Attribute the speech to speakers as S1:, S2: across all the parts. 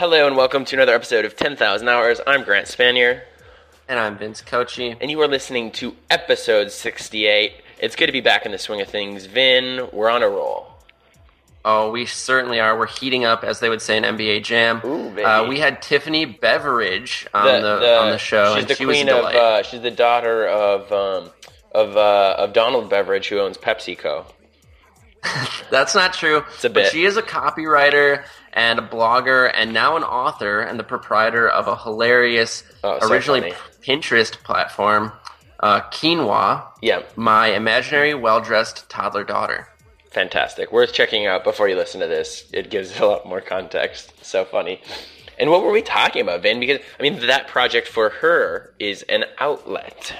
S1: Hello and welcome to another episode of 10,000 Hours. I'm Grant Spanier,
S2: And I'm Vince Cochi.
S1: and you are listening to episode 68. It's good to be back in the swing of things. Vin, we're on a roll.
S2: Oh, we certainly are. We're heating up, as they would say in NBA Jam.
S1: Ooh, baby.
S2: Uh, we had Tiffany Beveridge on the, on the show,
S1: She's the
S2: she
S1: queen of. Uh, she's the daughter of um, of uh, of Donald Beveridge, who owns PepsiCo.
S2: That's not true.
S1: a
S2: But she is a copywriter and a blogger, and now an author and the proprietor of a hilarious,
S1: Oh, so
S2: originally
S1: funny.
S2: Pinterest platform, uh, Quinoa.
S1: Yeah,
S2: My imaginary, well-dressed toddler daughter.
S1: fantastic. Worth checking out before you listen to this. It gives a lot more context. So funny. And what were we talking about, Vin? Because I mean, that project for her is an outlet.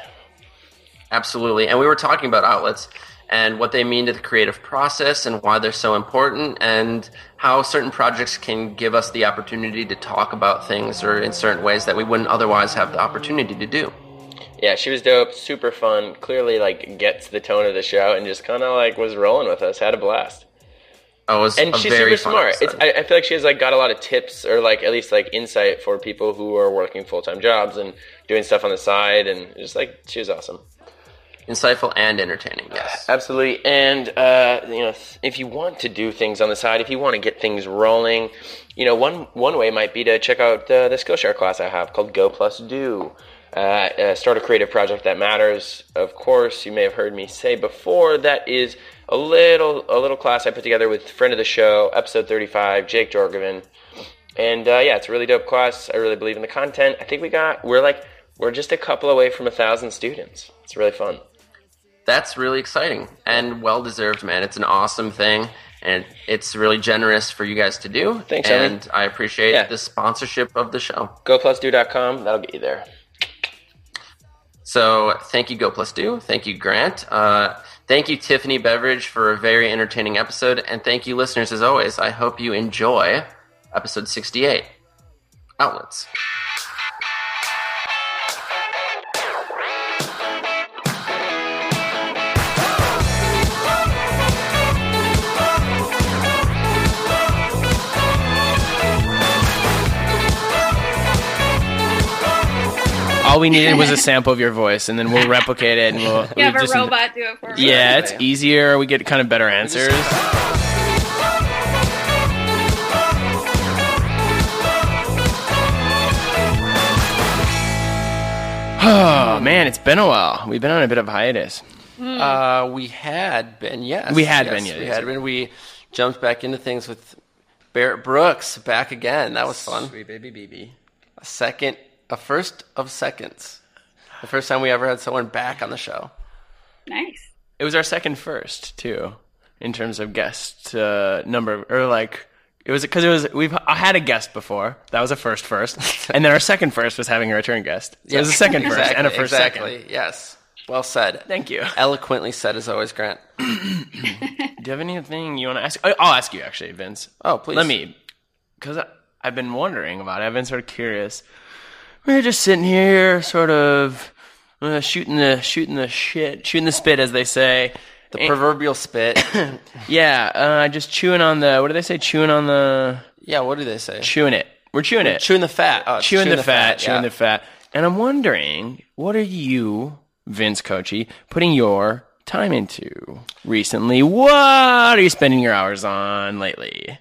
S2: Absolutely. And we were talking about outlets and what they mean to the creative process and why they're so important and how certain projects can give us the opportunity to talk about things or in certain ways that we wouldn't otherwise have the opportunity to do.
S1: Yeah, she was dope, super fun. Clearly, like gets the tone of the show, and just kind of like was rolling with us. Had a blast,
S2: it was
S1: and she's super smart. It's. I, I feel like she has like got a lot of tips, or like at least like insight for people who are working full time jobs and doing stuff on the side, and just like she was awesome.
S2: Insightful and entertaining. Yes.
S1: Absolutely, and uh, you know, if you want to do things on the side, if you want to get things rolling, you know, one one way might be to check out uh, the Skillshare class I have called Go Plus Do. Uh, uh, start a creative project that matters. Of course, you may have heard me say before that is a little a little class I put together with friend of the show, episode thirty five, Jake Jorgovan, and uh, yeah, it's a really dope class. I really believe in the content. I think we got we're like we're just a couple away from a thousand students. It's really fun.
S2: That's really exciting and well deserved, man. It's an awesome thing. And it's really generous for you guys to do.
S1: Thanks.
S2: And I appreciate
S1: Yeah.
S2: the sponsorship of the show.
S1: GoPlusDo.com. That'll get you there.
S2: So thank you, Go Plus Do. Thank you, Grant. Uh, thank you, Tiffany Beveridge, for a very entertaining episode. And thank you, listeners, as always. I hope you enjoy episode 68 Outlets.
S3: All we needed was a sample of your voice, and then we'll replicate it, and we'll
S4: You have
S3: we
S4: a
S3: just-
S4: robot do it for me.
S3: Yeah, it's easier. We get kind of better answers. Oh man, it's been a while. We've been on a bit of hiatus.
S2: Uh, we had been, yes.
S3: We had
S2: yes,
S3: been, yeah,
S2: We had been. We jumped back into things with Barrett Brooks back again. That was fun.
S3: Sweet baby BB.
S2: A second, a first of seconds. The first time we ever had someone back on the show.
S4: Nice.
S3: It was our second first too, in terms of guest uh, number, or like it was because it was we've I had a guest before. That was a first first, and then our second first was having a return guest. So it was a second first and a first
S2: exactly.
S3: second.
S2: Yes. Well said.
S3: Thank you.
S2: Eloquently said, as always, Grant.
S3: Do you have anything you want to ask? I'll ask you actually, Vince.
S2: Oh, please.
S3: Let me, because I've been wondering about it. I've been sort of curious. We're just sitting here, sort of uh, shooting the shooting the shit, shooting the spit, as they say.
S2: The proverbial spit.
S3: Yeah, uh, just chewing on the. What do they say? Chewing on the.
S2: yeah, what do they say?
S3: Chewing it. We're chewing it.
S2: Chewing the fat. Oh, it's
S3: chewing, the, fat, chewing
S2: yeah.
S3: the fat. And I'm wondering, what are you, Vince Cochi, putting your time into recently? What are you spending your hours on lately?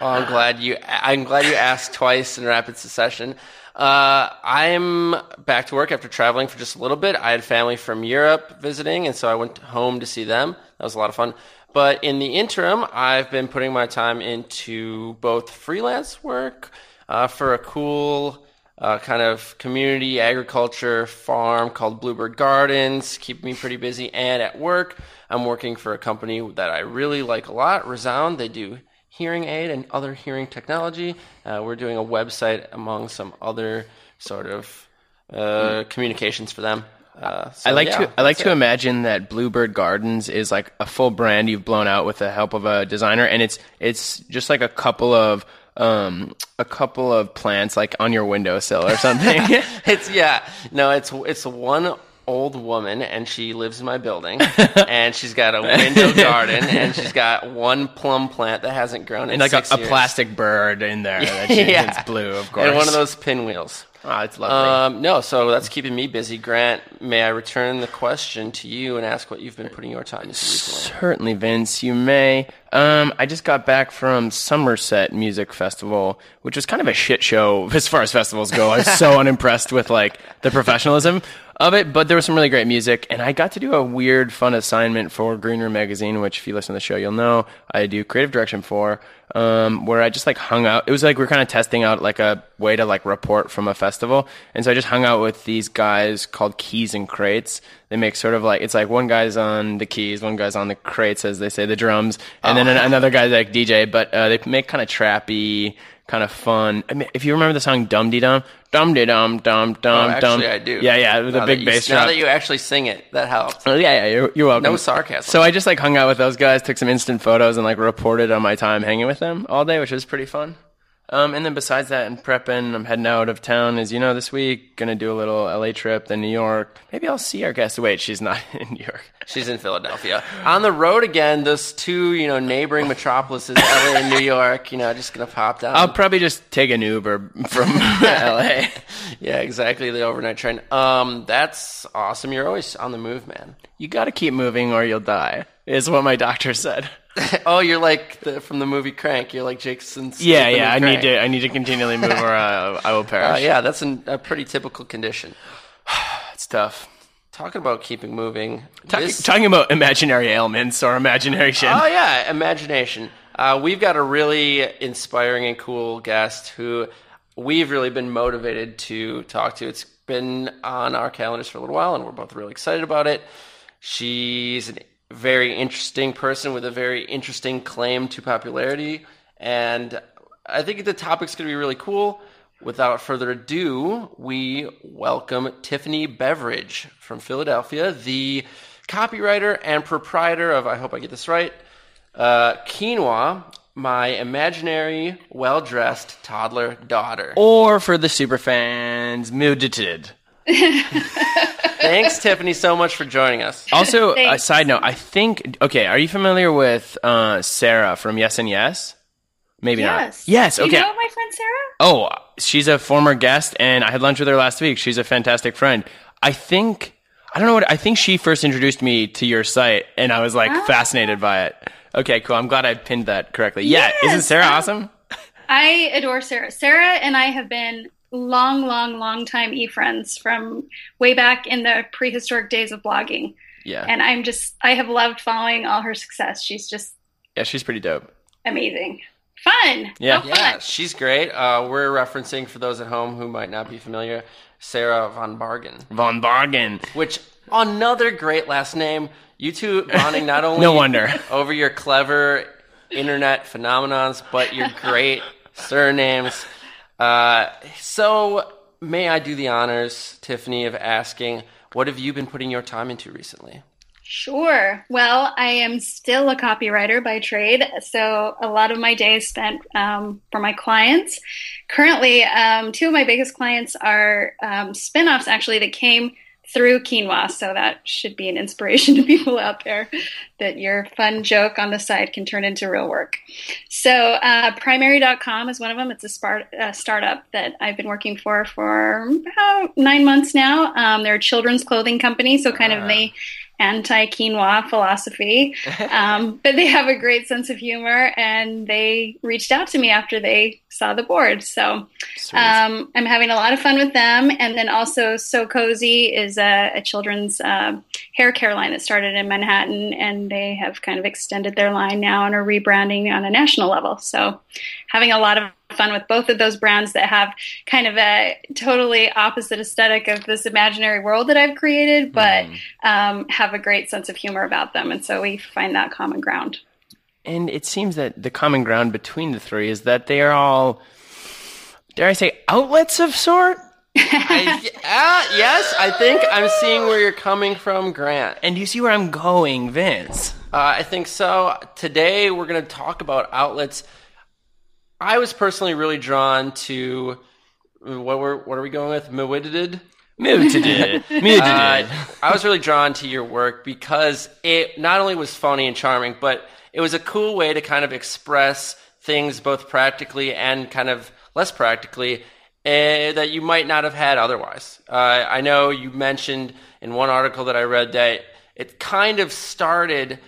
S2: Oh, I'm glad you. I'm glad you asked twice in rapid succession. Uh, I'm back to work after traveling for just a little bit. I had family from Europe visiting, and so I went home to see them. That was a lot of fun. But in the interim, I've been putting my time into both freelance work uh, for a cool uh, kind of community agriculture farm called Bluebird Gardens, keeping me pretty busy. And at work, I'm working for a company that I really like a lot, ReSound. They do hearing aid and other hearing technology. Uh, we're doing a website among some other sort of uh, communications for them. Uh, so,
S3: I like
S2: yeah,
S3: to I like
S2: that's
S3: to imagine that Bluebird Gardens is like a full brand you've blown out with the help of a designer, and it's it's just like a couple of um a couple of plants like on your windowsill or something.
S2: it's yeah no it's it's one old woman, and she lives in my building, and she's got a window garden, and she's got one plum plant that hasn't grown in
S3: And like a, a plastic bird in there. That she,
S2: Yeah.
S3: It's blue, of course.
S2: and one of those pinwheels.
S3: Oh, it's lovely.
S2: Um, no, so that's keeping me busy. Grant, may I return the question to you and ask what you've been putting your time into?
S3: Certainly, Vince, you may. Um, I just got back from Somerset Music Festival, which was kind of a shit show as far as festivals go. I was so unimpressed with like the professionalism of it, but there was some really great music, and I got to do a weird, fun assignment for Green Room Magazine, which if you listen to the show, you'll know I do creative direction for. Um, where I just like hung out. It was like we are kind of testing out like a way to like report from a festival, and so I just hung out with these guys called Keys N Krates. They make sort of like it's like one guy's on the keys, one guy's on the crates, as they say, the drums, and then another guy's like DJ. But uh, they make kind of trappy, kind of fun. I mean, if you remember the song "Dum Dee Dum," "Dum Dee Dum Dum Dum
S2: Oh,
S3: Dum,"
S2: actually, I do.
S3: Yeah, yeah, with
S2: Now
S3: big
S2: you-
S3: bass
S2: Now
S3: drop.
S2: that you actually sing it, that helped.
S3: Oh, yeah, yeah, you're, you're welcome.
S2: No sarcasm.
S3: So I just like hung out with those guys, took some instant photos, and like reported on my time hanging with them all day, which was pretty fun. Um, and then besides that, I'm prepping. I'm heading out of town, as you know, this week. Gonna do a little LA trip, then New York. Maybe I'll see our guest. Wait, she's not in New York.
S2: She's in Philadelphia. On the road again, those two, you know, neighboring metropolises, LA and New York, you know, just gonna pop down.
S3: I'll probably just take an Uber from LA.
S2: yeah, exactly, the overnight train. Um, that's awesome. You're always on the move, man.
S3: You gotta keep moving or you'll die, is what my doctor said.
S2: oh, you're like the, from the movie Crank. You're like Jason.
S3: Yeah, yeah. I need to. I need to continually move, or uh, I will
S2: Uh,
S3: perish.
S2: yeah, that's an, a pretty typical condition.
S3: it's tough.
S2: Talking about keeping moving.
S3: Talking,
S2: this-
S3: talking about imaginary ailments or imagination.
S2: Oh yeah, imagination. Uh, we've got a really inspiring and cool guest who we've really been motivated to talk to. It's been on our calendars for a little while, and we're both really excited about it. She's a very interesting person with a very interesting claim to popularity, and I think the topic's going to be really cool. Without further ado, we welcome Tiffany Beveridge from Philadelphia, the copywriter and proprietor of, I hope I get this right, uh, Quinoa, my imaginary, well dressed toddler daughter.
S3: or for the super fans, muted.
S2: Thanks, Tiffany, so much for joining us.
S3: Also, a side note, I think. Okay, are you familiar with uh, Sarah from Yes and Yes? Maybe
S4: Yes.
S3: not. Yes.
S4: You
S3: Okay.
S4: know my friend Sarah?
S3: Oh, she's a former guest, and I had lunch with her last week. She's a fantastic friend. I think I don't know what I think she first introduced me to your site, and I was like
S4: Ah.
S3: fascinated by it. Okay, cool. I'm glad I pinned that correctly. Yeah, isn't Sarah
S4: Oh.
S3: awesome?
S4: I adore Sarah. Sarah and I have been long, long, long time e friends from way back in the prehistoric days of blogging.
S3: Yeah,
S4: And I'm just, I have loved following all her success. She's just
S3: yeah, she's pretty dope.
S4: amazing. Fun.
S3: Yeah.
S4: How
S2: Yeah, she's great. Uh, we're referencing, for those at home who might not be familiar, Sarah Von Bargen,
S3: Von Bargen.
S2: which another great last name. You two bonding not only
S3: No wonder.
S2: over your clever internet phenomenons, but your great surnames. Uh, so, may I do the honors, Tiffany, of asking, what have you been putting your time into recently?
S4: Sure. Well, I am still a copywriter by trade, so a lot of my days spent um, for my clients. Currently, um, two of my biggest clients are um, spinoffs actually that came through quinoa, so that should be an inspiration to people out there that your fun joke on the side can turn into real work. So, uh, primary.com is one of them. It's a spart- uh, startup that I've been working for for about nine months now. Um, they're a children's clothing company, so kind of
S2: Ah.
S4: Anti quinoa philosophy. Um, but they have a great sense of humor, and they reached out to me after they saw the board. So um, I'm having a lot of fun with them. And then also, So Cozy is a, a children's uh, hair care line that started in Manhattan, and they have kind of extended their line now and are rebranding on a national level. So having a lot of fun with both of those brands that have kind of a totally opposite aesthetic of this imaginary world that I've created, but um, have a great sense of humor about them. And so we find that common ground.
S3: And it seems that the common ground between the three is that they are all, dare I say, outlets of sort.
S2: I, uh, yes, I think I'm seeing where you're coming from, Grant.
S3: And you see where I'm going, Vince.
S2: Uh, I think so. Today we're going to talk about outlets. I was personally really drawn to what were what are we going with?
S3: Move today. Move
S2: Uh. I was really drawn to your work because it not only was funny and charming, but it was a cool way to kind of express things both practically and kind of less practically uh, that you might not have had otherwise. Uh, I know you mentioned in one article that I read that it kind of started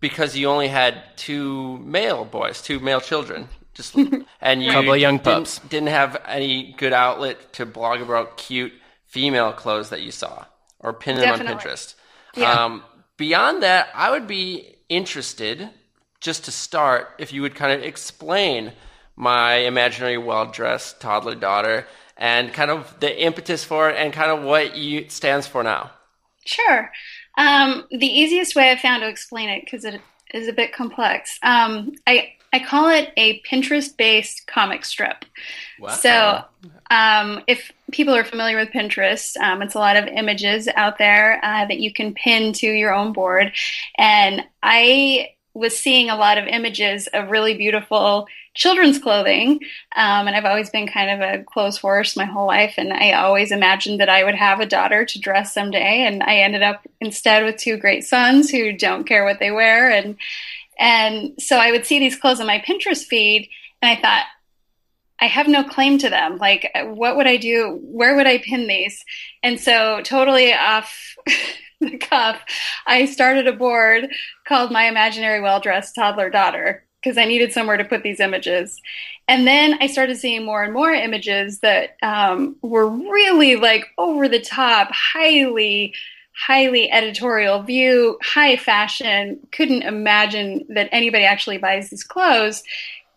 S2: because you only had two male boys, two male children. Just and you
S3: Couple of young
S2: didn't- didn't have any good outlet to blog about cute female clothes that you saw or pin them on Pinterest.
S4: Yeah.
S2: Um, beyond that, I would be interested, just to start, if you would kind of explain my imaginary well dressed toddler daughter and kind of the impetus for it and kind of what you, it stands for now.
S4: Sure. Um, the easiest way I found to explain it, because it is a bit complex, um, I, I call it a Pinterest based comic strip. So, um, if people are familiar with Pinterest, um, it's a lot of images out there uh, that you can pin to your own board. And I was seeing a lot of images of really beautiful children's clothing. Um, and I've always been kind of a clothes horse my whole life. And I always imagined that I would have a daughter to dress someday. And I ended up instead with two great sons who don't care what they wear. And, and so I would see these clothes on my Pinterest feed. And I thought, I have no claim to them. Like, what would I do? Where would I pin these? And so, totally off the cuff, I started a board called My Imaginary Well Dressed Toddler Daughter because I needed somewhere to put these images. And then I started seeing more and more images that um, were really like over the top, highly, highly editorial view, high fashion. Couldn't imagine that anybody actually buys these clothes.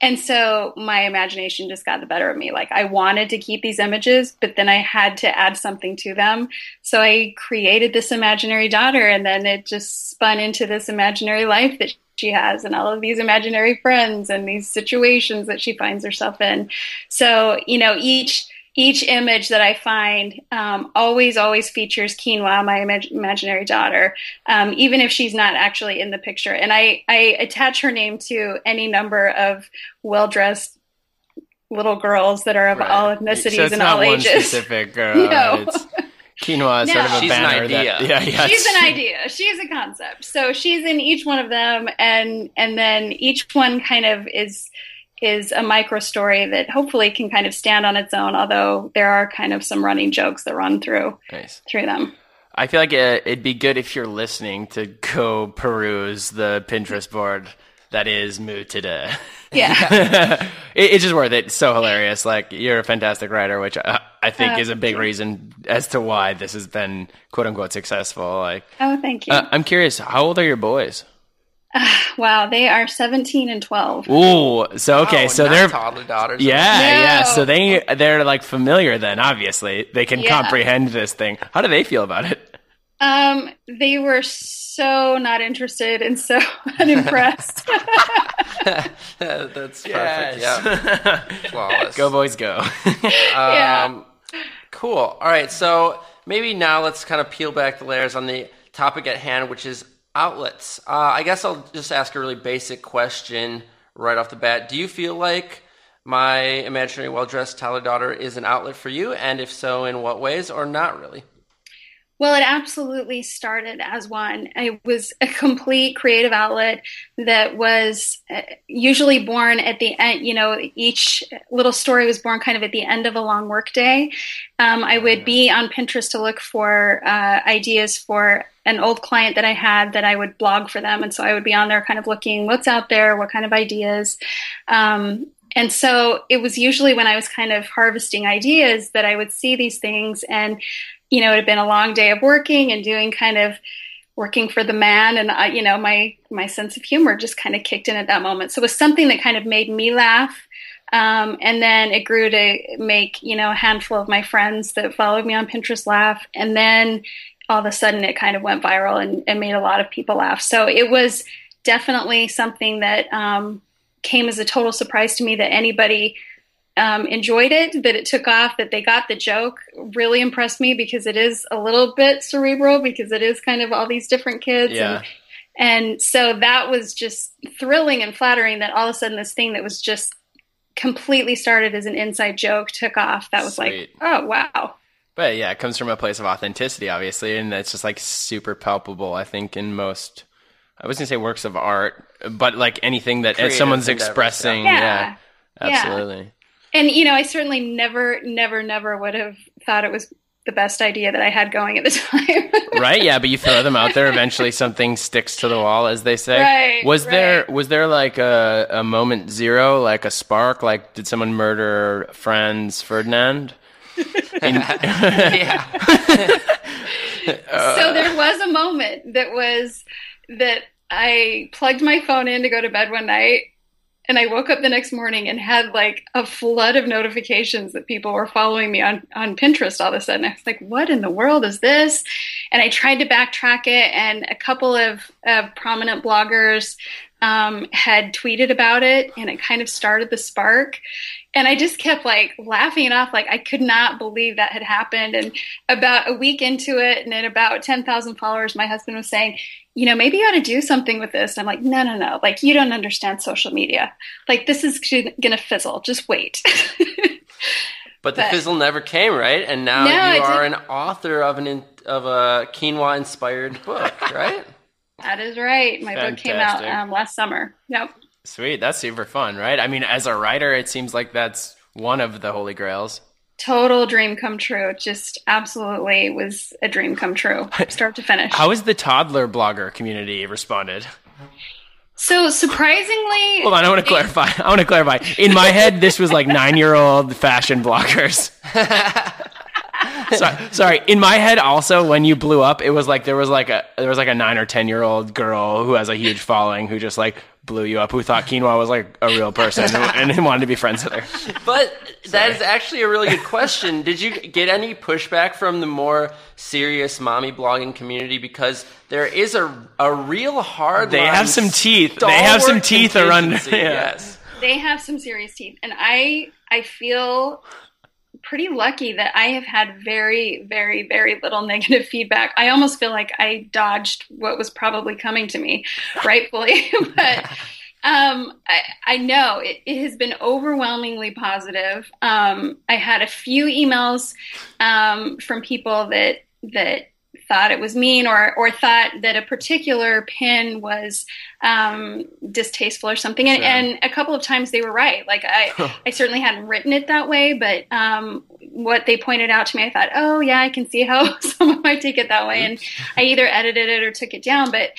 S4: And so my imagination just got the better of me. Like I wanted to keep these images, but then I had to add something to them. So I created this imaginary daughter and then it just spun into this imaginary life that she has and all of these imaginary friends and these situations that she finds herself in. So, you know, each each image that I find um, always, always features Quinoa, my imag- imaginary daughter, um, even if she's not actually in the picture. And I, I attach her name to any number of well dressed little girls that are of
S2: Right.
S4: all ethnicities
S3: so
S4: and
S3: not
S4: all
S3: one
S4: ages.
S3: specific. Uh,
S4: No.
S3: It's quinoa is sort of a
S2: She's an
S3: banner
S2: idea.
S3: that yeah, yeah.
S4: she's an idea she's a concept so she's in each one of them and and then each one kind of is is a micro story that hopefully can kind of stand on its own although there are kind of some running jokes that run through
S3: Nice.
S4: through them
S3: I feel like it, it'd be good if you're listening to go peruse the Pinterest board that is Moo today.
S4: yeah
S3: it, it's just worth it. It's so hilarious. Like you're a fantastic writer, which I, I think
S4: Oh,
S3: is a big reason as to why this has been quote unquote successful. Like,
S4: oh thank you
S3: uh, I'm curious, how old are your boys?
S4: wow they are 17 and 12
S3: Ooh, so okay,
S2: Oh,
S3: so they're
S2: toddler daughters.
S3: yeah,
S4: No.
S3: yeah. So they they're like familiar then. Obviously, they can
S4: Yeah.
S3: comprehend this thing. How do they feel about it?
S4: um they were so not interested and so unimpressed
S2: That's perfect. Yeah, flawless.
S3: go boys, go.
S4: Yeah.
S2: Um, cool. All right. So maybe now let's kind of peel back the layers on the topic at hand, which is outlets. Uh, I guess I'll just ask a really basic question right off the bat. Do you feel like my imaginary well dressed Tyler daughter is an outlet for you? And if so, in what ways, or not really?
S4: Well, it absolutely started as one. It was a complete creative outlet that was uh, usually born at the end. You know, each little story was born kind of at the end of a long workday. Um, I would be on Pinterest to look for uh, ideas for an old client that I had that I would blog for them, and so I would be on there, kind of looking what's out there, what kind of ideas. Um, and so it was usually when I was kind of harvesting ideas that I would see these things and you know, it had been a long day of working and doing kind of working for the man, and I, you know, my my sense of humor just kind of kicked in at that moment. So it was something that kind of made me laugh, um, and then it grew to make you know a handful of my friends that followed me on Pinterest laugh, and then all of a sudden it kind of went viral and, and made a lot of people laugh. So it was definitely something that um, came as a total surprise to me that anybody um, enjoyed it, that it took off, that they got the joke, really impressed me because it is a little bit cerebral because it is kind of all these different kids.
S3: Yeah.
S4: And, and so that was just thrilling and flattering that all of a sudden this thing that was just completely started as an inside joke took off. That was
S3: Sweet.
S4: like, oh, wow.
S3: But yeah, it comes from a place of authenticity, obviously, and it's just like super palpable. I think in most, I was gonna say works of art, but like anything that
S2: Creative
S3: someone's
S2: endeavors,
S3: expressing,
S4: yeah.
S3: yeah,
S4: Yeah.
S3: Absolutely.
S4: And you know, I certainly never, never, never would have thought it was the best idea that I had going at the time.
S3: right? Yeah, but you throw them out there. Eventually, something sticks to the wall, as they say.
S4: Right,
S3: was there was there like a, a moment zero, like a spark? Like, did someone murder Franz Ferdinand?
S2: yeah.
S4: so there was a moment that was that I plugged my phone in to go to bed one night and I woke up the next morning and had like a flood of notifications that people were following me on, on Pinterest all of a sudden. I was like, what in the world is this? And I tried to backtrack it, and a couple of, of prominent bloggers um, had tweeted about it, and it kind of started the spark. And I just kept like laughing it off, like I could not believe that had happened. And about a week into it, and at about 10,000 followers, my husband was saying, you know, maybe you ought to do something with this. And I'm like, no, no, no. Like, you don't understand social media. Like, this is going to fizzle. Just wait.
S2: But the
S4: But-
S2: fizzle never came, right? And now
S4: No,
S2: you are an author of an in, of a quinoa inspired book, right?
S4: that is right. My book came out um, last summer. Yep.
S3: Sweet, that's super fun, right? I mean, as a writer, it seems like that's one of the holy grails.
S4: Total dream come true. Just absolutely was a dream come true, start to finish.
S3: How has the toddler blogger community responded?
S4: so surprisingly,
S3: Hold on, I want to clarify. I want to clarify. In my head, this was like nine-year-old fashion bloggers. sorry, sorry. In my head, also, when you blew up, it was like there was like a there was like a nine or ten year old girl who has a huge following who just like blew you up, who thought quinoa was like a real person and, and wanted to be friends with her.
S2: But that is actually a really good question. Did you get any pushback from the more serious mommy blogging community? Because there is a a real hard.
S3: They have some teeth. They have some teeth around-
S2: contingency,
S3: yeah.
S2: Yes.
S4: they have some serious teeth and i i feel pretty lucky that i have had very very very little negative feedback i almost feel like i dodged what was probably coming to me rightfully but um, I, I know it, it has been overwhelmingly positive. Um, I had a few emails um, from people that that thought it was mean or or thought that a particular pin was um, distasteful or something. And,
S3: Sure.
S4: and a couple of times they were right. Like I, I certainly hadn't written it that way, but um, what they pointed out to me, I thought, oh yeah, I can see how someone might take it that way. And I either edited it or took it down, but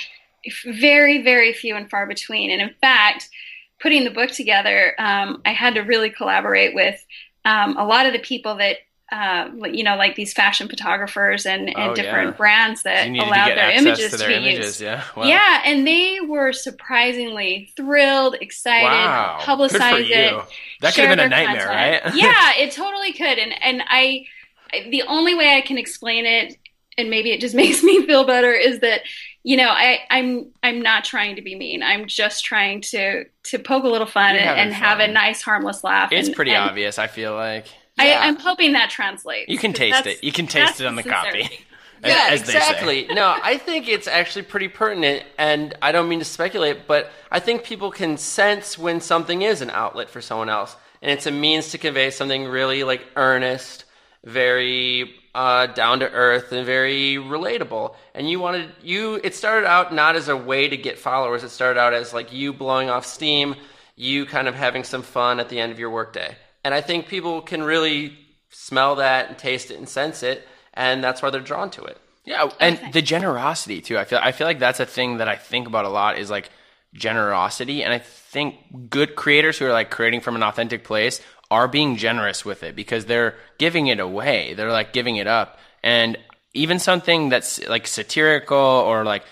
S4: very, very few and far between. And in fact, putting the book together, um, I had to really collaborate with um, a lot of the people that. Uh, you know, like these fashion photographers and, and
S3: Oh,
S4: different
S3: yeah.
S4: brands that
S3: You needed to
S4: allow
S3: get
S4: their images
S3: to
S4: to,
S3: their
S4: be
S3: images.
S4: used.
S3: Yeah. Wow.
S4: Yeah, and they were surprisingly thrilled, excited,
S3: Wow.
S4: publicized it.
S3: That could have been a nightmare,
S4: content.
S3: right?
S4: yeah, it totally could. And and I, the only way I can explain it, and maybe it just makes me feel better, is that you know I I'm I'm not trying to be mean. I'm just trying to to poke a little fun and, and have a nice harmless laugh.
S3: It's
S4: and-
S3: pretty
S4: and
S3: obvious. I feel like
S4: I,
S2: Yeah.
S4: I'm hoping that translates.
S3: you can taste it. You can taste it on the
S4: sincerity.
S3: copy.
S2: Yeah,
S3: as they say.
S2: exactly. no, I think it's actually pretty pertinent, and I don't mean to speculate, but I think people can sense when something is an outlet for someone else, and it's a means to convey something really like earnest, very uh, down to earth, and very relatable. And you wanted you. It started out not as a way to get followers. It started out as like you blowing off steam, you kind of having some fun at the end of your workday. And I think people can really smell that and taste it and sense it, and that's why they're drawn to it.
S3: Yeah, and the generosity too. I feel I feel like that's a thing that I think about a lot is like generosity, and I think good creators who are like creating from an authentic place are being generous with it because they're giving it away. They're like giving it up, and even something that's like satirical or like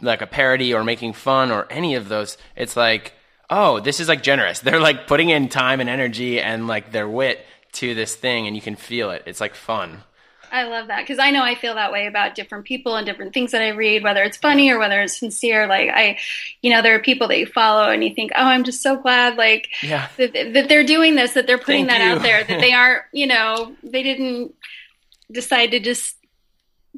S3: like a parody or making fun or any of those, it's like oh, this is like generous. They're like putting in time and energy and like their wit to this thing, and you can feel it. It's like fun.
S4: I love that because I know I feel that way about different people and different things that I read, whether it's funny or whether it's sincere. Like I, you know, there are people that you follow and you think, oh, I'm just so glad, like
S3: Yeah.
S4: that, that they're doing this, that they're putting
S3: Thank
S4: that
S3: you.
S4: out there, that they aren't, you know, they didn't decide to just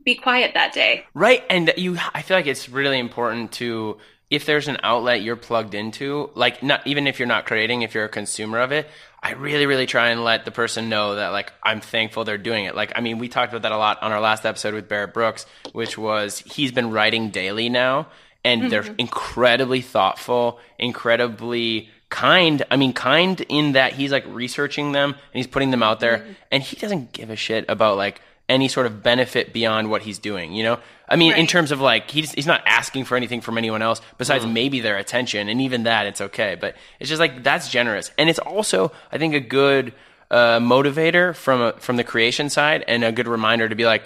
S4: be quiet that day.
S3: Right, and you I feel like it's really important to if there's an outlet you're plugged into, like not even if you're not creating, if you're a consumer of it, I really, really try and let the person know that like I'm thankful they're doing it. Like, I mean, we talked about that a lot on our last episode with Barrett Brooks, which was he's been writing daily now, and mm-hmm. they're incredibly thoughtful, incredibly kind. I mean, kind in that he's like researching them and he's putting them out there, mm-hmm. and he doesn't give a shit about like any sort of benefit beyond what he's doing. You know, I mean, in terms of like he's he's not asking for anything from anyone else besides maybe their attention, and even that it's okay. But it's just like that's generous, and it's also I think a good uh, motivator from a, from the creation side, and a good reminder to be like,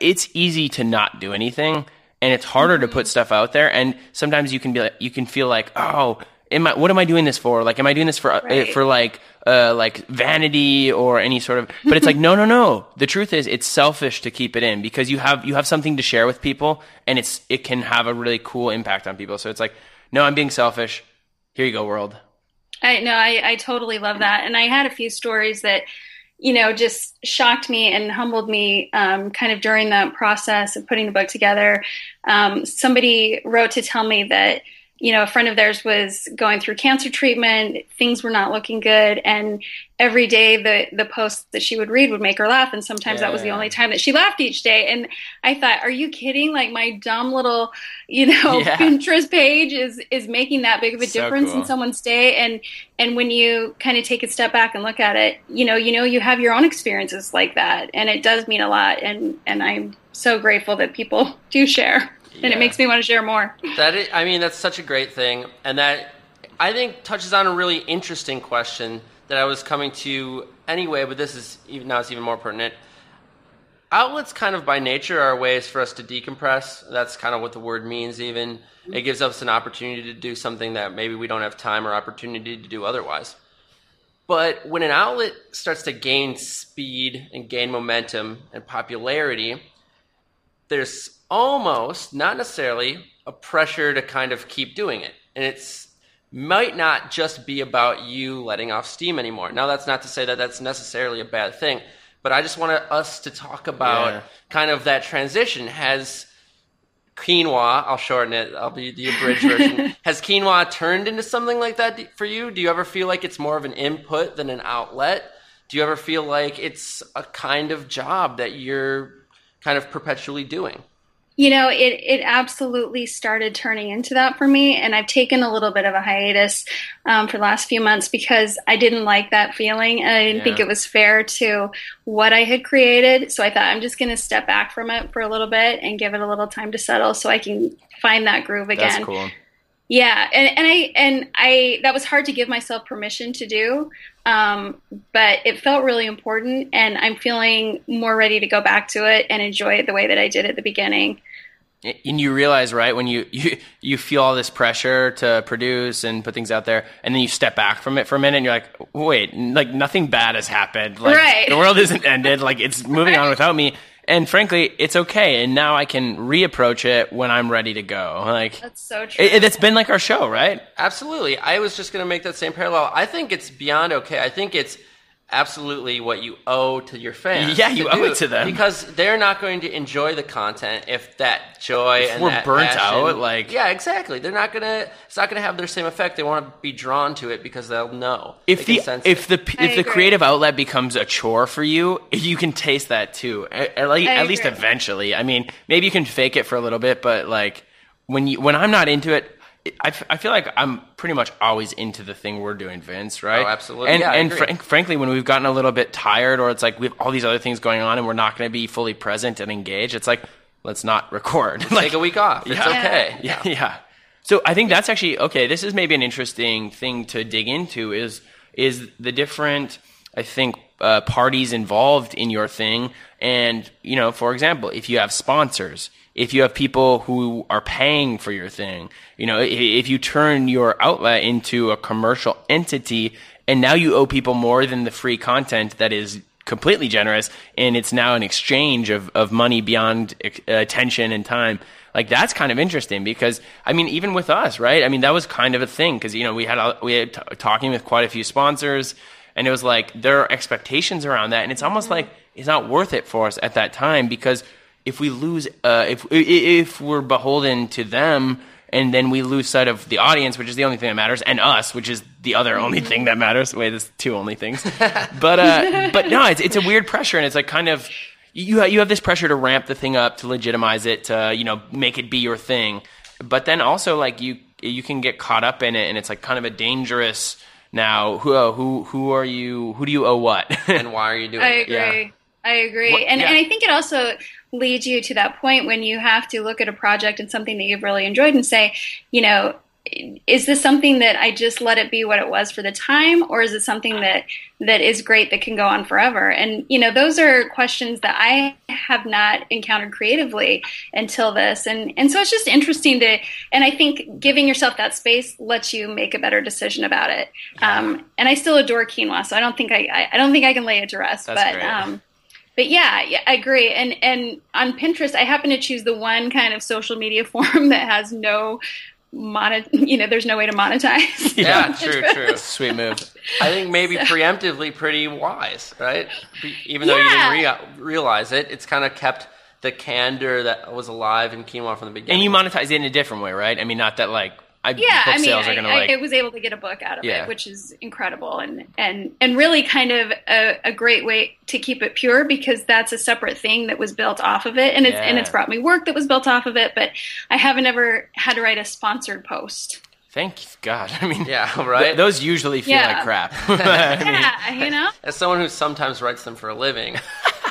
S3: it's easy to not do anything, and it's harder to put stuff out there, and sometimes you can be like, you can feel like, oh. Am I, what am I doing this for? Like, am I doing this for uh, for like uh, like vanity or any sort of? But it's like, no, no, no. The truth is, it's selfish to keep it in because you have you have something to share with people, and it's it can have a really cool impact on people. So it's like, no, I'm being selfish. Here you go, world.
S4: I no, I, I totally love that. And I had a few stories that, you know, just shocked me and humbled me um, kind of during that process of putting the book together. Um, somebody wrote to tell me that, you know, a friend of theirs was going through cancer treatment, things were not looking good. And every day the, the posts that she would read would make her laugh. And sometimes that was the only time that she laughed each day. And I thought, are you kidding? Like my dumb little, you know,
S3: Yeah.
S4: Pinterest page is, is making that big of a
S3: So
S4: difference
S3: cool.
S4: in someone's day. And, and when you kind of take a step back and look at it, you know, you know, you have your own experiences like that. And it does mean a lot. And, and I'm so grateful that people do share. And
S2: Yeah.
S4: it makes me want to share more.
S2: That is, I mean, that's such a great thing, and that I think touches on a really interesting question that I was coming to anyway. But this is even now it's even more pertinent. Outlets, kind of by nature, are ways for us to decompress. That's kind of what the word means. Even mm-hmm. it gives us an opportunity to do something that maybe we don't have time or opportunity to do otherwise. But when an outlet starts to gain speed and gain momentum and popularity, there's almost not necessarily a pressure to kind of keep doing it. And it's might not just be about you letting off steam anymore. Now that's not to say that that's necessarily a bad thing but i just want us to talk about
S3: Yeah.
S2: kind of that transition. Has quinoa i'll shorten it i'll be the abridged version. Has quinoa turned into something like that for you? Do you ever feel like it's more of an input than an outlet? Do you ever feel like it's a kind of job that you're kind of perpetually doing
S4: You know, it it absolutely started turning into that for me, and I've taken a little bit of a hiatus um, for the last few months because I didn't like that feeling, and I didn't think it was fair to what I had created. So I thought I'm just going to step back from it for a little bit and give it a little time to settle, so I can find that groove again.
S3: That's cool.
S4: Yeah, and, and I and I that was hard to give myself permission to do, um, but it felt really important, and I'm feeling more ready to go back to it and enjoy it the way that I did at the beginning.
S3: and you realize right when you, you you feel all this pressure to produce and put things out there and then you step back from it for a minute and you're like wait like nothing bad has happened like
S4: Right.
S3: the world isn't ended like it's moving on without me and frankly it's okay and now i can reapproach it when i'm ready to go like
S4: That's so true.
S3: it, it's been like our show right
S2: Absolutely. I was just going to make that same parallel. I think it's beyond okay. I think it's absolutely what you owe to your fans.
S3: Yeah, you owe
S2: do,
S3: it to them.
S2: because they're not going to enjoy the content if that joy and
S3: we're
S2: that
S3: burnt
S2: passion-
S3: out, like-
S2: yeah, exactly. They're not gonna. It's not gonna have their same effect. They want to be drawn to it because they'll know.
S3: if
S2: They
S3: the
S2: sense
S3: if
S2: it.
S3: the
S4: I
S3: if the creative outlet becomes a chore for you, you can taste that too. At, at, like, at least eventually. I mean, maybe you can fake it for a little bit, but like when you when I'm not into it, I, f- I feel like I'm pretty much always into the thing we're doing, Vince. Right?
S2: Oh, absolutely.
S3: And
S2: Yeah,
S3: and
S2: agree.
S3: frank, frankly, when we've gotten a little bit tired, or it's like we have all these other things going on, and we're not going to be fully present and engaged, it's like let's not record. like,
S2: take a week off. It's
S3: Yeah.
S2: okay.
S3: yeah, yeah. So I think that's actually okay. This is maybe an interesting thing to dig into. Is is the different? I think uh, parties involved in your thing, and you know, for example, if you have sponsors, if you have people who are paying for your thing, you know, if, if you turn your outlet into a commercial entity, and now you owe people more than the free content that is completely generous and it's now an exchange of, of money beyond attention and time like that's kind of interesting because i mean even with us right? I mean that was kind of a thing because you know we had a, we had t- talking with quite a few sponsors and it was like there are expectations around that and it's almost mm-hmm. like it's not worth it for us at that time because if we lose uh, if if we're beholden to them and then we lose sight of the audience, which is the only thing that matters, and us, which is the other only thing that matters. Wait, there's two only things. but uh, but no, it's it's a weird pressure, and it's like kind of you you have this pressure to ramp the thing up, to legitimize it, to you know make it be your thing. But then also like you you can get caught up in it, and it's like kind of a dangerous. Now, who uh, who who are you? Who do you owe what?
S2: and why are you doing it?
S4: I
S2: it?
S4: agree.
S3: Yeah.
S4: I agree.
S3: What-
S4: and,
S3: yeah.
S4: and I think it also leads you to that point when you have to look at a project and something that you've really enjoyed and say, you know, is this something that I just let it be what it was for the time, or is it something that that is great that can go on forever? And you know, those are questions that I have not encountered creatively until this, and and so it's just interesting to, and I think giving yourself that space lets you make a better decision about it. Um, and I still adore quinoa, so I don't think I, I, I don't think I can lay it to rest,
S3: That's
S4: but.
S3: great.
S4: Um, but yeah, yeah, I agree. And and on Pinterest, I happen to choose the one kind of social media form that has no monet. You know, there's no way to monetize.
S2: Yeah, true, true.
S3: Sweet move.
S2: I think maybe preemptively pretty wise, right? Even though you didn't rea- realize it, it's kind of kept the candor that was alive in quinoa from the beginning.
S3: And you monetize it in a different way, right? I mean, not that like I,
S4: Yeah,
S3: book
S4: I mean,
S3: sales
S4: I,
S3: are gonna
S4: I-
S3: like.
S4: I was able to get a book out of
S3: Yeah.
S4: it, which is incredible, and and and really kind of a, a great way to keep it pure because that's a separate thing that was built off of it, and it's and it's brought me work that was built off of it, but I haven't ever had to write a sponsored post.
S3: Thank God. I mean,
S2: Yeah,
S3: th-
S2: right?
S3: those usually feel
S4: Yeah.
S3: like crap. I mean,
S4: Yeah, you know.
S2: As someone who sometimes writes them for a living,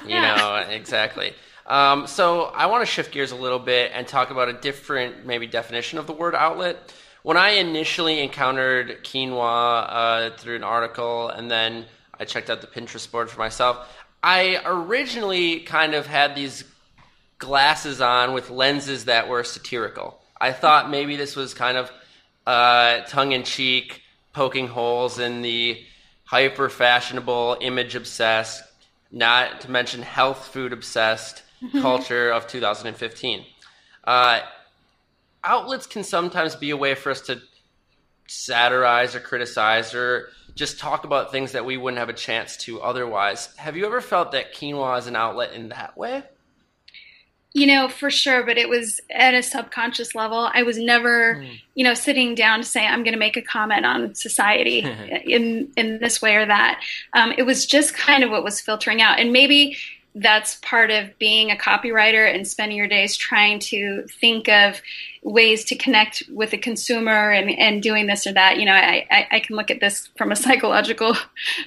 S2: you know, exactly. Um, so I want to shift gears a little bit and talk about a different, maybe, definition of the word outlet. When I initially encountered quinoa uh, through an article, and then I checked out the Pinterest board for myself, I originally kind of had these glasses on with lenses that were satirical. I thought maybe this was kind of uh, tongue in cheek, poking holes in the hyper fashionable, image obsessed, not to mention health food obsessed culture of 2015. Uh, outlets can sometimes be a way for us to satirize or criticize or just talk about things that we wouldn't have a chance to otherwise. Have you ever felt that quinoa is an outlet in that way?
S4: You know, for sure, but it was at a subconscious level. I was never, you know, sitting down to say I'm going to make a comment on society in in this way or that. Um, it was just kind of what was filtering out, and maybe that's part of being a copywriter and spending your days trying to think of ways to connect with the consumer and, and doing this or that. You know, I, I, I can look at this from a psychological